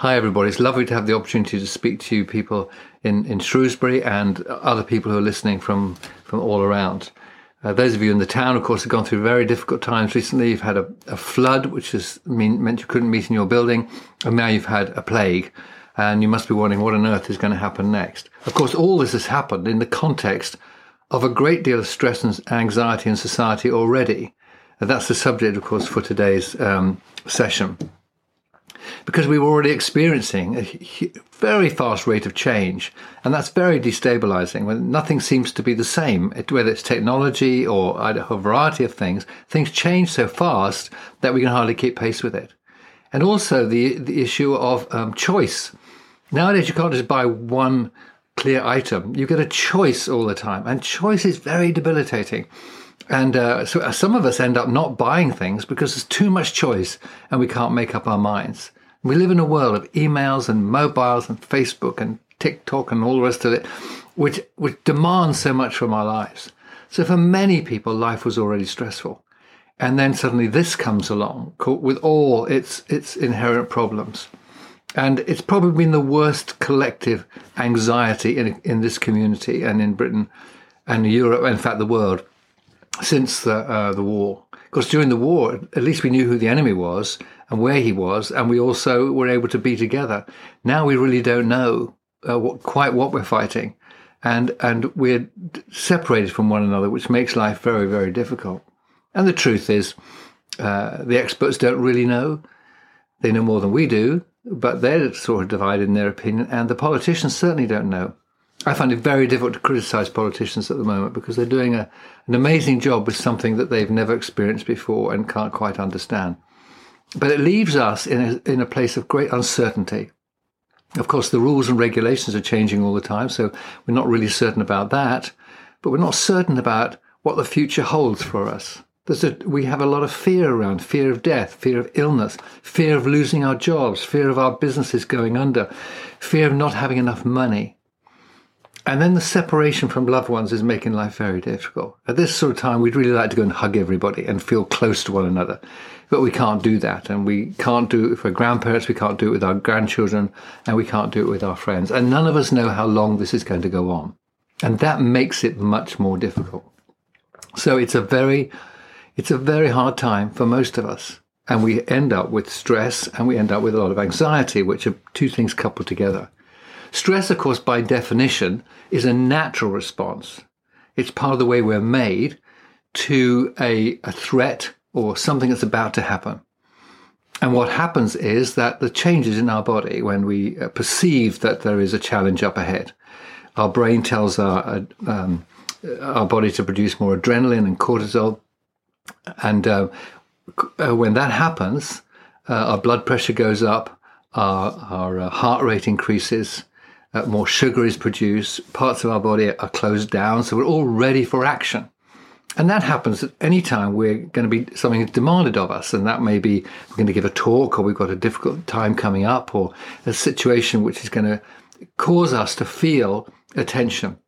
Hi, everybody. It's lovely to have the opportunity to speak to you people in, in Shrewsbury and other people who are listening from, from all around. Uh, those of you in the town, of course, have gone through very difficult times recently. You've had a, a flood, which has mean, meant you couldn't meet in your building, and now you've had a plague. And you must be wondering what on earth is going to happen next. Of course, all this has happened in the context of a great deal of stress and anxiety in society already. And that's the subject, of course, for today's um, session because we were already experiencing a very fast rate of change. And that's very destabilizing when nothing seems to be the same, whether it's technology or a variety of things. Things change so fast that we can hardly keep pace with it. And also the, the issue of um, choice. Nowadays, you can't just buy one clear item. You get a choice all the time. And choice is very debilitating. And uh, so uh, some of us end up not buying things because there's too much choice and we can't make up our minds. We live in a world of emails and mobiles and Facebook and TikTok and all the rest of it, which, which demands so much from our lives. So for many people, life was already stressful. And then suddenly this comes along with all its, its inherent problems. And it's probably been the worst collective anxiety in, in this community and in Britain and Europe, and in fact, the world, since the, uh, the war. Because during the war, at least we knew who the enemy was and where he was, and we also were able to be together. Now we really don't know uh, what, quite what we're fighting, and and we're separated from one another, which makes life very very difficult. And the truth is, uh, the experts don't really know. They know more than we do, but they're sort of divided in their opinion, and the politicians certainly don't know. I find it very difficult to criticize politicians at the moment because they're doing a, an amazing job with something that they've never experienced before and can't quite understand. But it leaves us in a, in a place of great uncertainty. Of course, the rules and regulations are changing all the time, so we're not really certain about that. But we're not certain about what the future holds for us. A, we have a lot of fear around fear of death, fear of illness, fear of losing our jobs, fear of our businesses going under, fear of not having enough money. And then the separation from loved ones is making life very difficult. At this sort of time, we'd really like to go and hug everybody and feel close to one another. But we can't do that. And we can't do it for grandparents, we can't do it with our grandchildren, and we can't do it with our friends. And none of us know how long this is going to go on. And that makes it much more difficult. So it's a very, it's a very hard time for most of us. And we end up with stress and we end up with a lot of anxiety, which are two things coupled together. Stress, of course, by definition, is a natural response. It's part of the way we're made to a, a threat or something that's about to happen. And what happens is that the changes in our body when we uh, perceive that there is a challenge up ahead, our brain tells our uh, um, our body to produce more adrenaline and cortisol, and uh, uh when that happens, uh, our blood pressure goes up, our our heart rate increases, uh, more sugar is produced, parts of our body are closed down, so we're all ready for action. And that happens at any time we're going to be something is demanded of us. And that may be we're going to give a talk or we've got a difficult time coming up or a situation which is going to cause us to feel attention.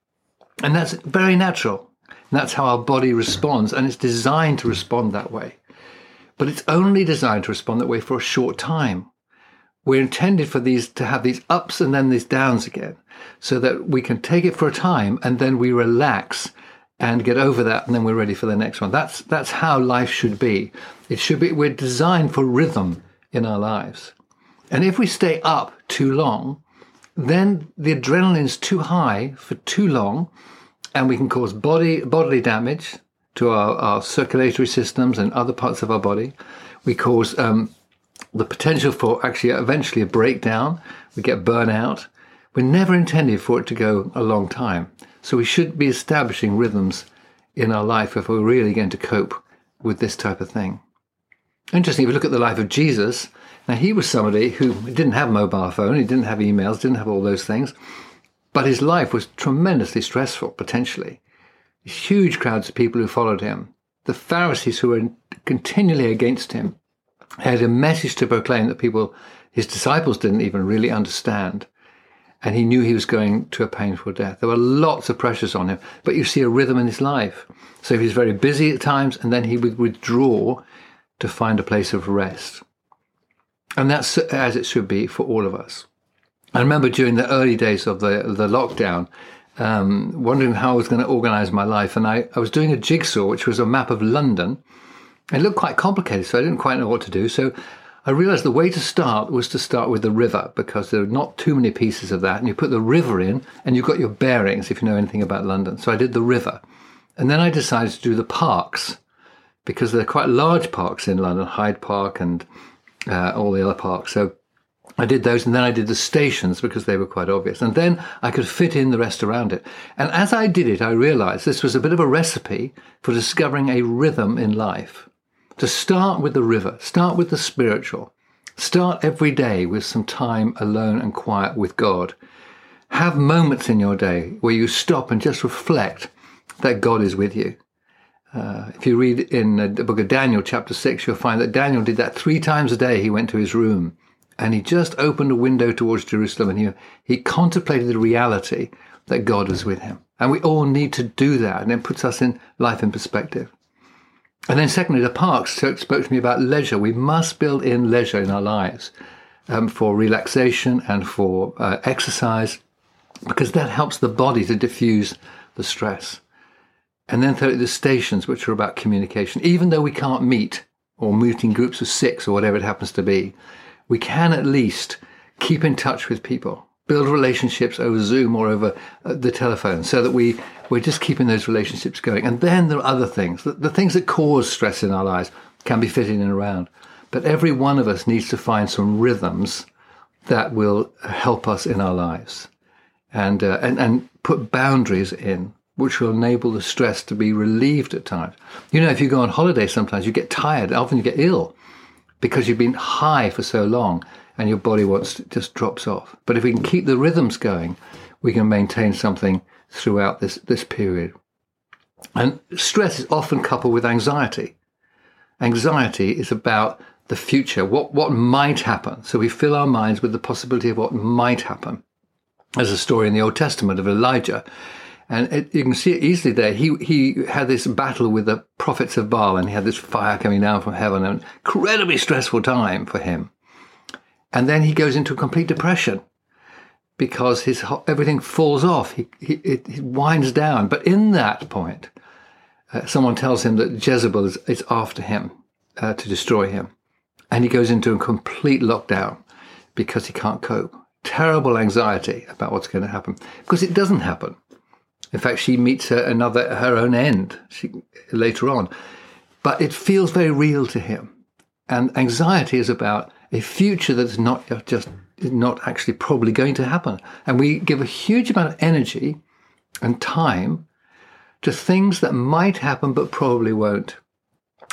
And that's very natural. And that's how our body responds. And it's designed to respond that way. But it's only designed to respond that way for a short time we're intended for these to have these ups and then these downs again so that we can take it for a time and then we relax and get over that and then we're ready for the next one. That's that's how life should be. It should be we're designed for rhythm in our lives. And if we stay up too long then the adrenaline's too high for too long and we can cause body bodily damage to our, our circulatory systems and other parts of our body. We cause um, the potential for actually eventually a breakdown. We get burnout. We're never intended for it to go a long time. So we should be establishing rhythms in our life if we're really going to cope with this type of thing. Interesting, if you look at the life of Jesus, now he was somebody who didn't have mobile phone, he didn't have emails, didn't have all those things, but his life was tremendously stressful, potentially. Huge crowds of people who followed him. The Pharisees who were continually against him had a message to proclaim that people, his disciples didn't even really understand. And he knew he was going to a painful death. There were lots of pressures on him, but you see a rhythm in his life. So he was very busy at times, and then he would withdraw to find a place of rest. And that's as it should be for all of us. I remember during the early days of the, the lockdown, um, wondering how I was going to organize my life. And I, I was doing a jigsaw, which was a map of London. It looked quite complicated, so I didn't quite know what to do. So I realized the way to start was to start with the river because there are not too many pieces of that. And you put the river in and you've got your bearings if you know anything about London. So I did the river. And then I decided to do the parks because there are quite large parks in London, Hyde Park and uh, all the other parks. So I did those and then I did the stations because they were quite obvious. And then I could fit in the rest around it. And as I did it, I realized this was a bit of a recipe for discovering a rhythm in life. To start with the river, start with the spiritual, start every day with some time alone and quiet with God. Have moments in your day where you stop and just reflect that God is with you. Uh, if you read in the book of Daniel, chapter 6, you'll find that Daniel did that three times a day. He went to his room and he just opened a window towards Jerusalem and he, he contemplated the reality that God was with him. And we all need to do that. And it puts us in life in perspective. And then secondly, the parks spoke to me about leisure. We must build in leisure in our lives um, for relaxation and for uh, exercise because that helps the body to diffuse the stress. And then thirdly, the stations, which are about communication. Even though we can't meet or meet in groups of six or whatever it happens to be, we can at least keep in touch with people, build relationships over Zoom or over uh, the telephone so that we, we're just keeping those relationships going. And then there are other things. The, the things that cause stress in our lives can be fitting in around. But every one of us needs to find some rhythms that will help us in our lives and, uh, and, and put boundaries in which will enable the stress to be relieved at times. You know, if you go on holiday, sometimes you get tired, often you get ill because you've been high for so long and your body wants to, just drops off. But if we can keep the rhythms going, we can maintain something throughout this, this period. And stress is often coupled with anxiety. Anxiety is about the future, what, what might happen. So we fill our minds with the possibility of what might happen. There's a story in the Old Testament of Elijah and it, you can see it easily there. He, he had this battle with the prophets of Baal and he had this fire coming down from heaven, an incredibly stressful time for him. And then he goes into a complete depression because his everything falls off. He, he, it, he winds down. But in that point, uh, someone tells him that Jezebel is, is after him uh, to destroy him. And he goes into a complete lockdown because he can't cope. Terrible anxiety about what's going to happen because it doesn't happen. In fact, she meets her another her own end she, later on. But it feels very real to him. And anxiety is about a future that's not just not actually probably going to happen. And we give a huge amount of energy and time to things that might happen but probably won't.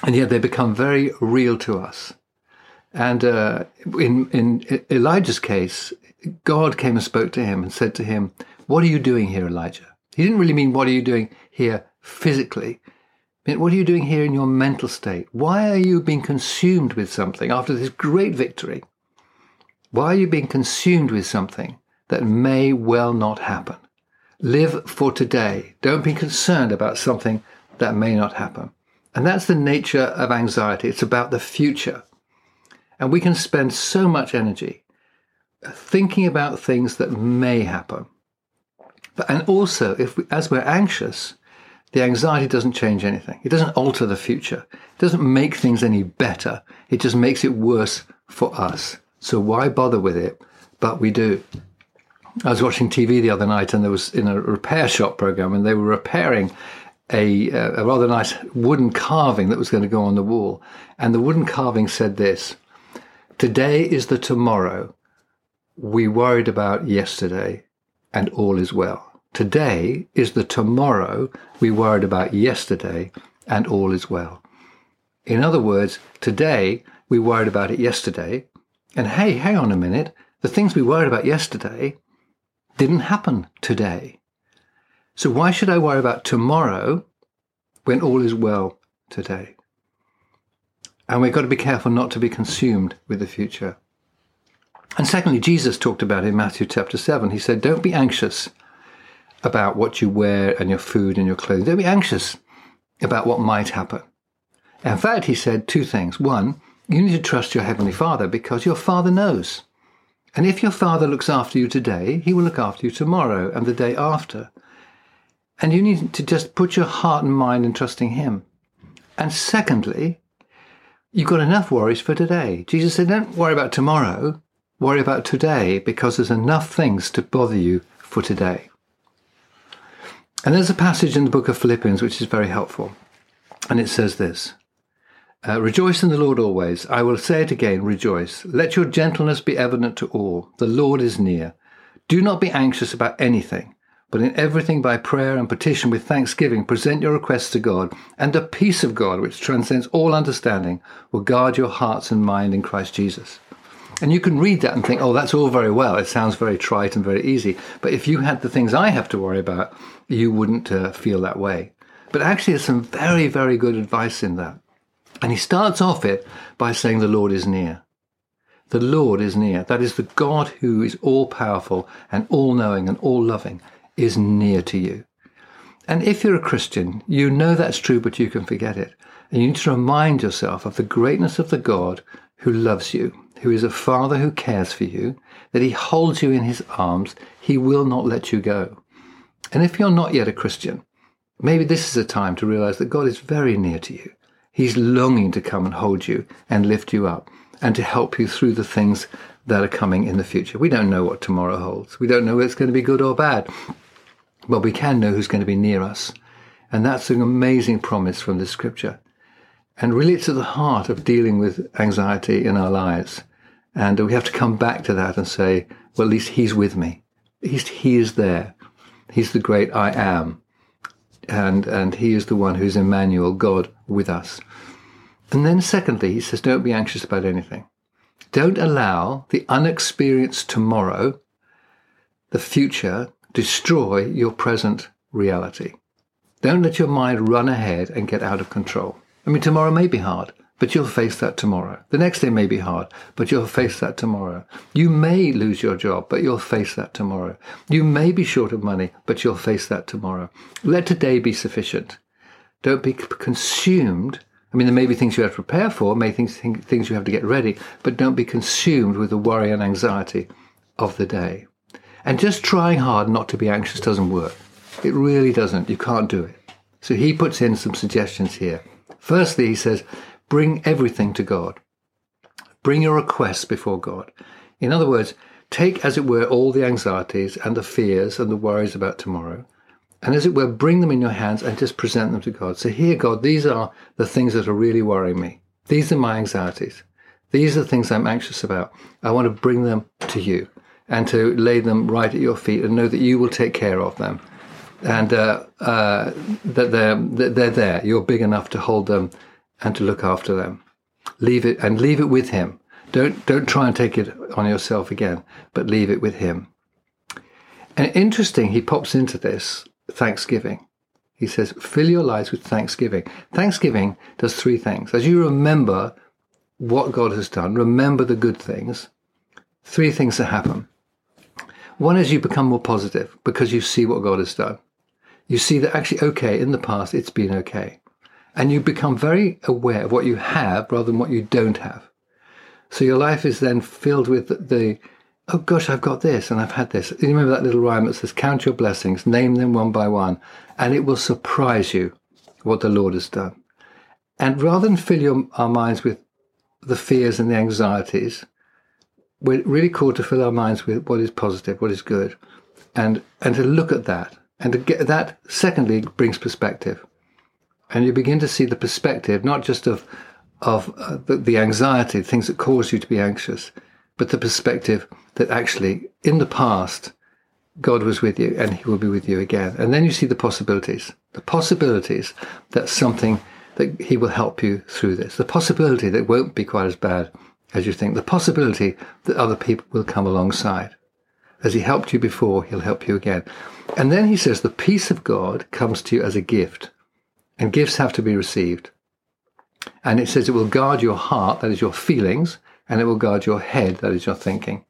And yet they become very real to us. And uh, in, in Elijah's case, God came and spoke to him and said to him, What are you doing here, Elijah? He didn't really mean, what are you doing here physically? What are you doing here in your mental state? Why are you being consumed with something after this great victory? Why are you being consumed with something that may well not happen? Live for today. Don't be concerned about something that may not happen. And that's the nature of anxiety. It's about the future. And we can spend so much energy thinking about things that may happen but, and also, if we, as we're anxious, the anxiety doesn't change anything. It doesn't alter the future. It doesn't make things any better. It just makes it worse for us. So why bother with it? But we do. I was watching TV the other night and there was in a repair shop program and they were repairing a, uh, a rather nice wooden carving that was going to go on the wall. And the wooden carving said this, today is the tomorrow we worried about yesterday and all is well. Today is the tomorrow we worried about yesterday, and all is well. In other words, today we worried about it yesterday, and hey, hang on a minute, the things we worried about yesterday didn't happen today. So why should I worry about tomorrow when all is well today? And we've got to be careful not to be consumed with the future. And secondly, Jesus talked about in Matthew chapter 7. He said, Don't be anxious about what you wear and your food and your clothing. Don't be anxious about what might happen. In fact, he said two things. One, you need to trust your Heavenly Father because your Father knows. And if your Father looks after you today, He will look after you tomorrow and the day after. And you need to just put your heart and mind in trusting Him. And secondly, you've got enough worries for today. Jesus said, don't worry about tomorrow, worry about today because there's enough things to bother you for today. And there's a passage in the book of Philippians which is very helpful. And it says this uh, Rejoice in the Lord always. I will say it again, rejoice. Let your gentleness be evident to all. The Lord is near. Do not be anxious about anything, but in everything by prayer and petition with thanksgiving, present your requests to God, and the peace of God, which transcends all understanding, will guard your hearts and mind in Christ Jesus. And you can read that and think, oh, that's all very well. It sounds very trite and very easy. But if you had the things I have to worry about, you wouldn't uh, feel that way. But actually, there's some very, very good advice in that. And he starts off it by saying, The Lord is near. The Lord is near. That is, the God who is all powerful and all knowing and all loving is near to you. And if you're a Christian, you know that's true, but you can forget it. And you need to remind yourself of the greatness of the God who loves you, who is a father who cares for you, that he holds you in his arms. He will not let you go. And if you're not yet a Christian, maybe this is a time to realize that God is very near to you. He's longing to come and hold you and lift you up and to help you through the things that are coming in the future. We don't know what tomorrow holds. We don't know whether it's going to be good or bad, but we can know who's going to be near us. And that's an amazing promise from the scripture. And really, it's at the heart of dealing with anxiety in our lives. And we have to come back to that and say, well, at least He's with me. At least He is there. He's the great I am. And, and He is the one who's Emmanuel, God with us. And then, secondly, He says, don't be anxious about anything. Don't allow the unexperienced tomorrow, the future, destroy your present reality. Don't let your mind run ahead and get out of control. I mean, tomorrow may be hard, but you'll face that tomorrow. The next day may be hard, but you'll face that tomorrow. You may lose your job, but you'll face that tomorrow. You may be short of money, but you'll face that tomorrow. Let today be sufficient. Don't be consumed. I mean, there may be things you have to prepare for, may things, things you have to get ready, but don't be consumed with the worry and anxiety of the day. And just trying hard not to be anxious doesn't work. It really doesn't. You can't do it. So he puts in some suggestions here. Firstly, he says, bring everything to God. Bring your requests before God. In other words, take, as it were, all the anxieties and the fears and the worries about tomorrow, and as it were, bring them in your hands and just present them to God. So, here, God, these are the things that are really worrying me. These are my anxieties. These are the things I'm anxious about. I want to bring them to you and to lay them right at your feet and know that you will take care of them and uh, uh, that they're they're there. You're big enough to hold them and to look after them. Leave it and leave it with Him. Don't don't try and take it on yourself again, but leave it with Him. And interesting, he pops into this Thanksgiving. He says, "Fill your lives with thanksgiving." Thanksgiving does three things. As you remember what God has done, remember the good things. Three things that happen. One is you become more positive because you see what God has done you see that actually, okay, in the past, it's been okay. And you become very aware of what you have rather than what you don't have. So your life is then filled with the, oh gosh, I've got this and I've had this. You remember that little rhyme that says, count your blessings, name them one by one, and it will surprise you what the Lord has done. And rather than fill your, our minds with the fears and the anxieties, we're really called to fill our minds with what is positive, what is good, and, and to look at that and to get that, secondly, brings perspective. And you begin to see the perspective, not just of, of uh, the, the anxiety, things that cause you to be anxious, but the perspective that actually, in the past, God was with you and he will be with you again. And then you see the possibilities, the possibilities that something that he will help you through this, the possibility that it won't be quite as bad as you think, the possibility that other people will come alongside. As he helped you before, he'll help you again. And then he says the peace of God comes to you as a gift, and gifts have to be received. And it says it will guard your heart, that is your feelings, and it will guard your head, that is your thinking.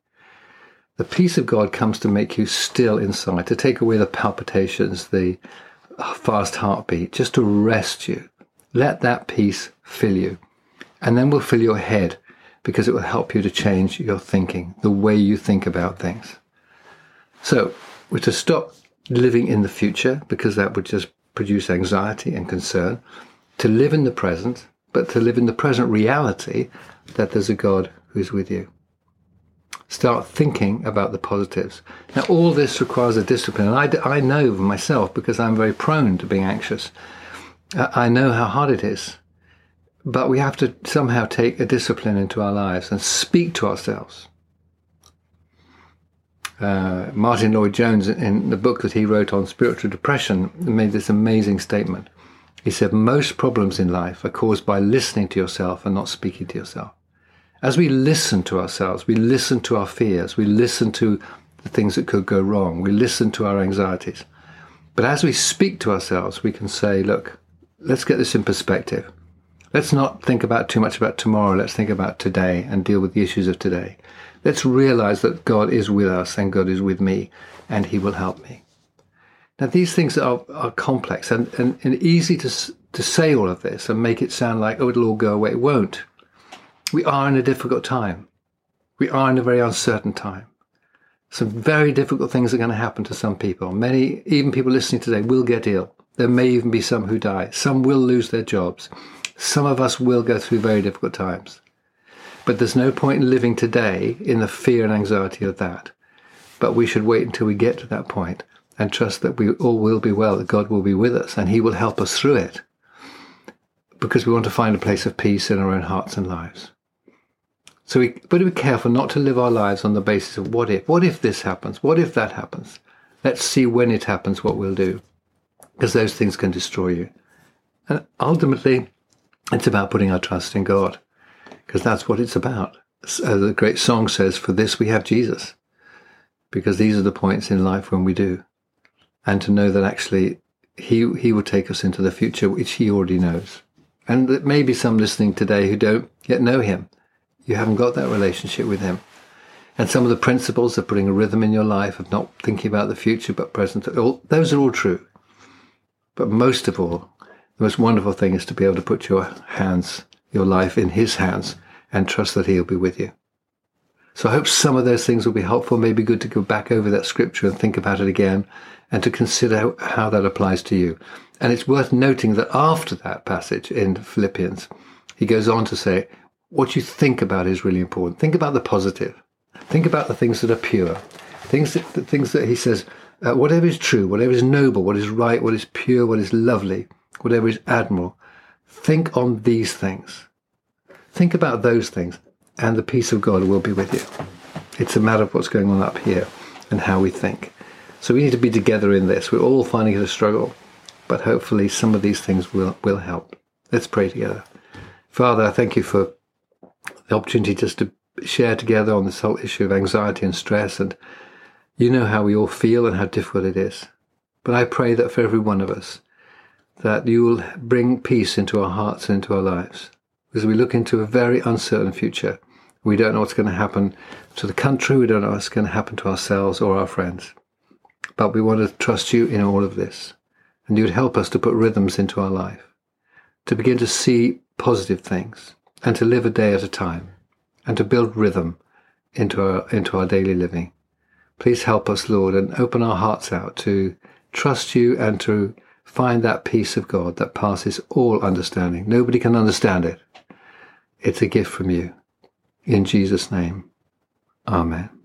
The peace of God comes to make you still inside, to take away the palpitations, the uh, fast heartbeat, just to rest you. Let that peace fill you. And then we'll fill your head because it will help you to change your thinking, the way you think about things. So we're to stop living in the future because that would just produce anxiety and concern, to live in the present, but to live in the present reality that there's a God who's with you. Start thinking about the positives. Now, all this requires a discipline, and I, I know myself because I'm very prone to being anxious. I know how hard it is, but we have to somehow take a discipline into our lives and speak to ourselves. Uh, Martyn Lloyd-Jones, in the book that he wrote on spiritual depression, made this amazing statement. He said, Most problems in life are caused by listening to yourself and not speaking to yourself. As we listen to ourselves, we listen to our fears, we listen to the things that could go wrong, we listen to our anxieties. But as we speak to ourselves, we can say, Look, let's get this in perspective. Let's not think about too much about tomorrow. Let's think about today and deal with the issues of today. Let's realize that God is with us and God is with me and He will help me. Now, these things are, are complex and, and, and easy to, to say all of this and make it sound like, oh, it'll all go away. It won't. We are in a difficult time. We are in a very uncertain time. Some very difficult things are going to happen to some people. Many, even people listening today, will get ill. There may even be some who die. Some will lose their jobs. Some of us will go through very difficult times. But there's no point in living today in the fear and anxiety of that. But we should wait until we get to that point and trust that we all will be well, that God will be with us and He will help us through it. Because we want to find a place of peace in our own hearts and lives. So we better be careful not to live our lives on the basis of what if. What if this happens? What if that happens? Let's see when it happens what we'll do. Because those things can destroy you. And ultimately, it's about putting our trust in God because that's what it's about. As uh, the great song says, for this we have Jesus, because these are the points in life when we do. And to know that actually he, he will take us into the future, which he already knows. And there may be some listening today who don't yet know him. You haven't got that relationship with him. And some of the principles of putting a rhythm in your life, of not thinking about the future but present, all, those are all true. But most of all, the most wonderful thing is to be able to put your hands your life in His hands and trust that He'll be with you. So I hope some of those things will be helpful. Maybe good to go back over that scripture and think about it again and to consider how that applies to you. And it's worth noting that after that passage in Philippians, he goes on to say, what you think about is really important. Think about the positive. Think about the things that are pure. Things that, the things that he says, uh, whatever is true, whatever is noble, what is right, what is pure, what is lovely, whatever is admirable, Think on these things. Think about those things, and the peace of God will be with you. It's a matter of what's going on up here and how we think. So we need to be together in this. We're all finding it a struggle, but hopefully some of these things will, will help. Let's pray together. Father, I thank you for the opportunity just to share together on this whole issue of anxiety and stress. And you know how we all feel and how difficult it is. But I pray that for every one of us, that you will bring peace into our hearts and into our lives. Because we look into a very uncertain future. We don't know what's going to happen to the country, we don't know what's going to happen to ourselves or our friends. But we want to trust you in all of this. And you would help us to put rhythms into our life, to begin to see positive things, and to live a day at a time, and to build rhythm into our, into our daily living. Please help us, Lord, and open our hearts out to trust you and to Find that peace of God that passes all understanding. Nobody can understand it. It's a gift from you. In Jesus' name, Amen.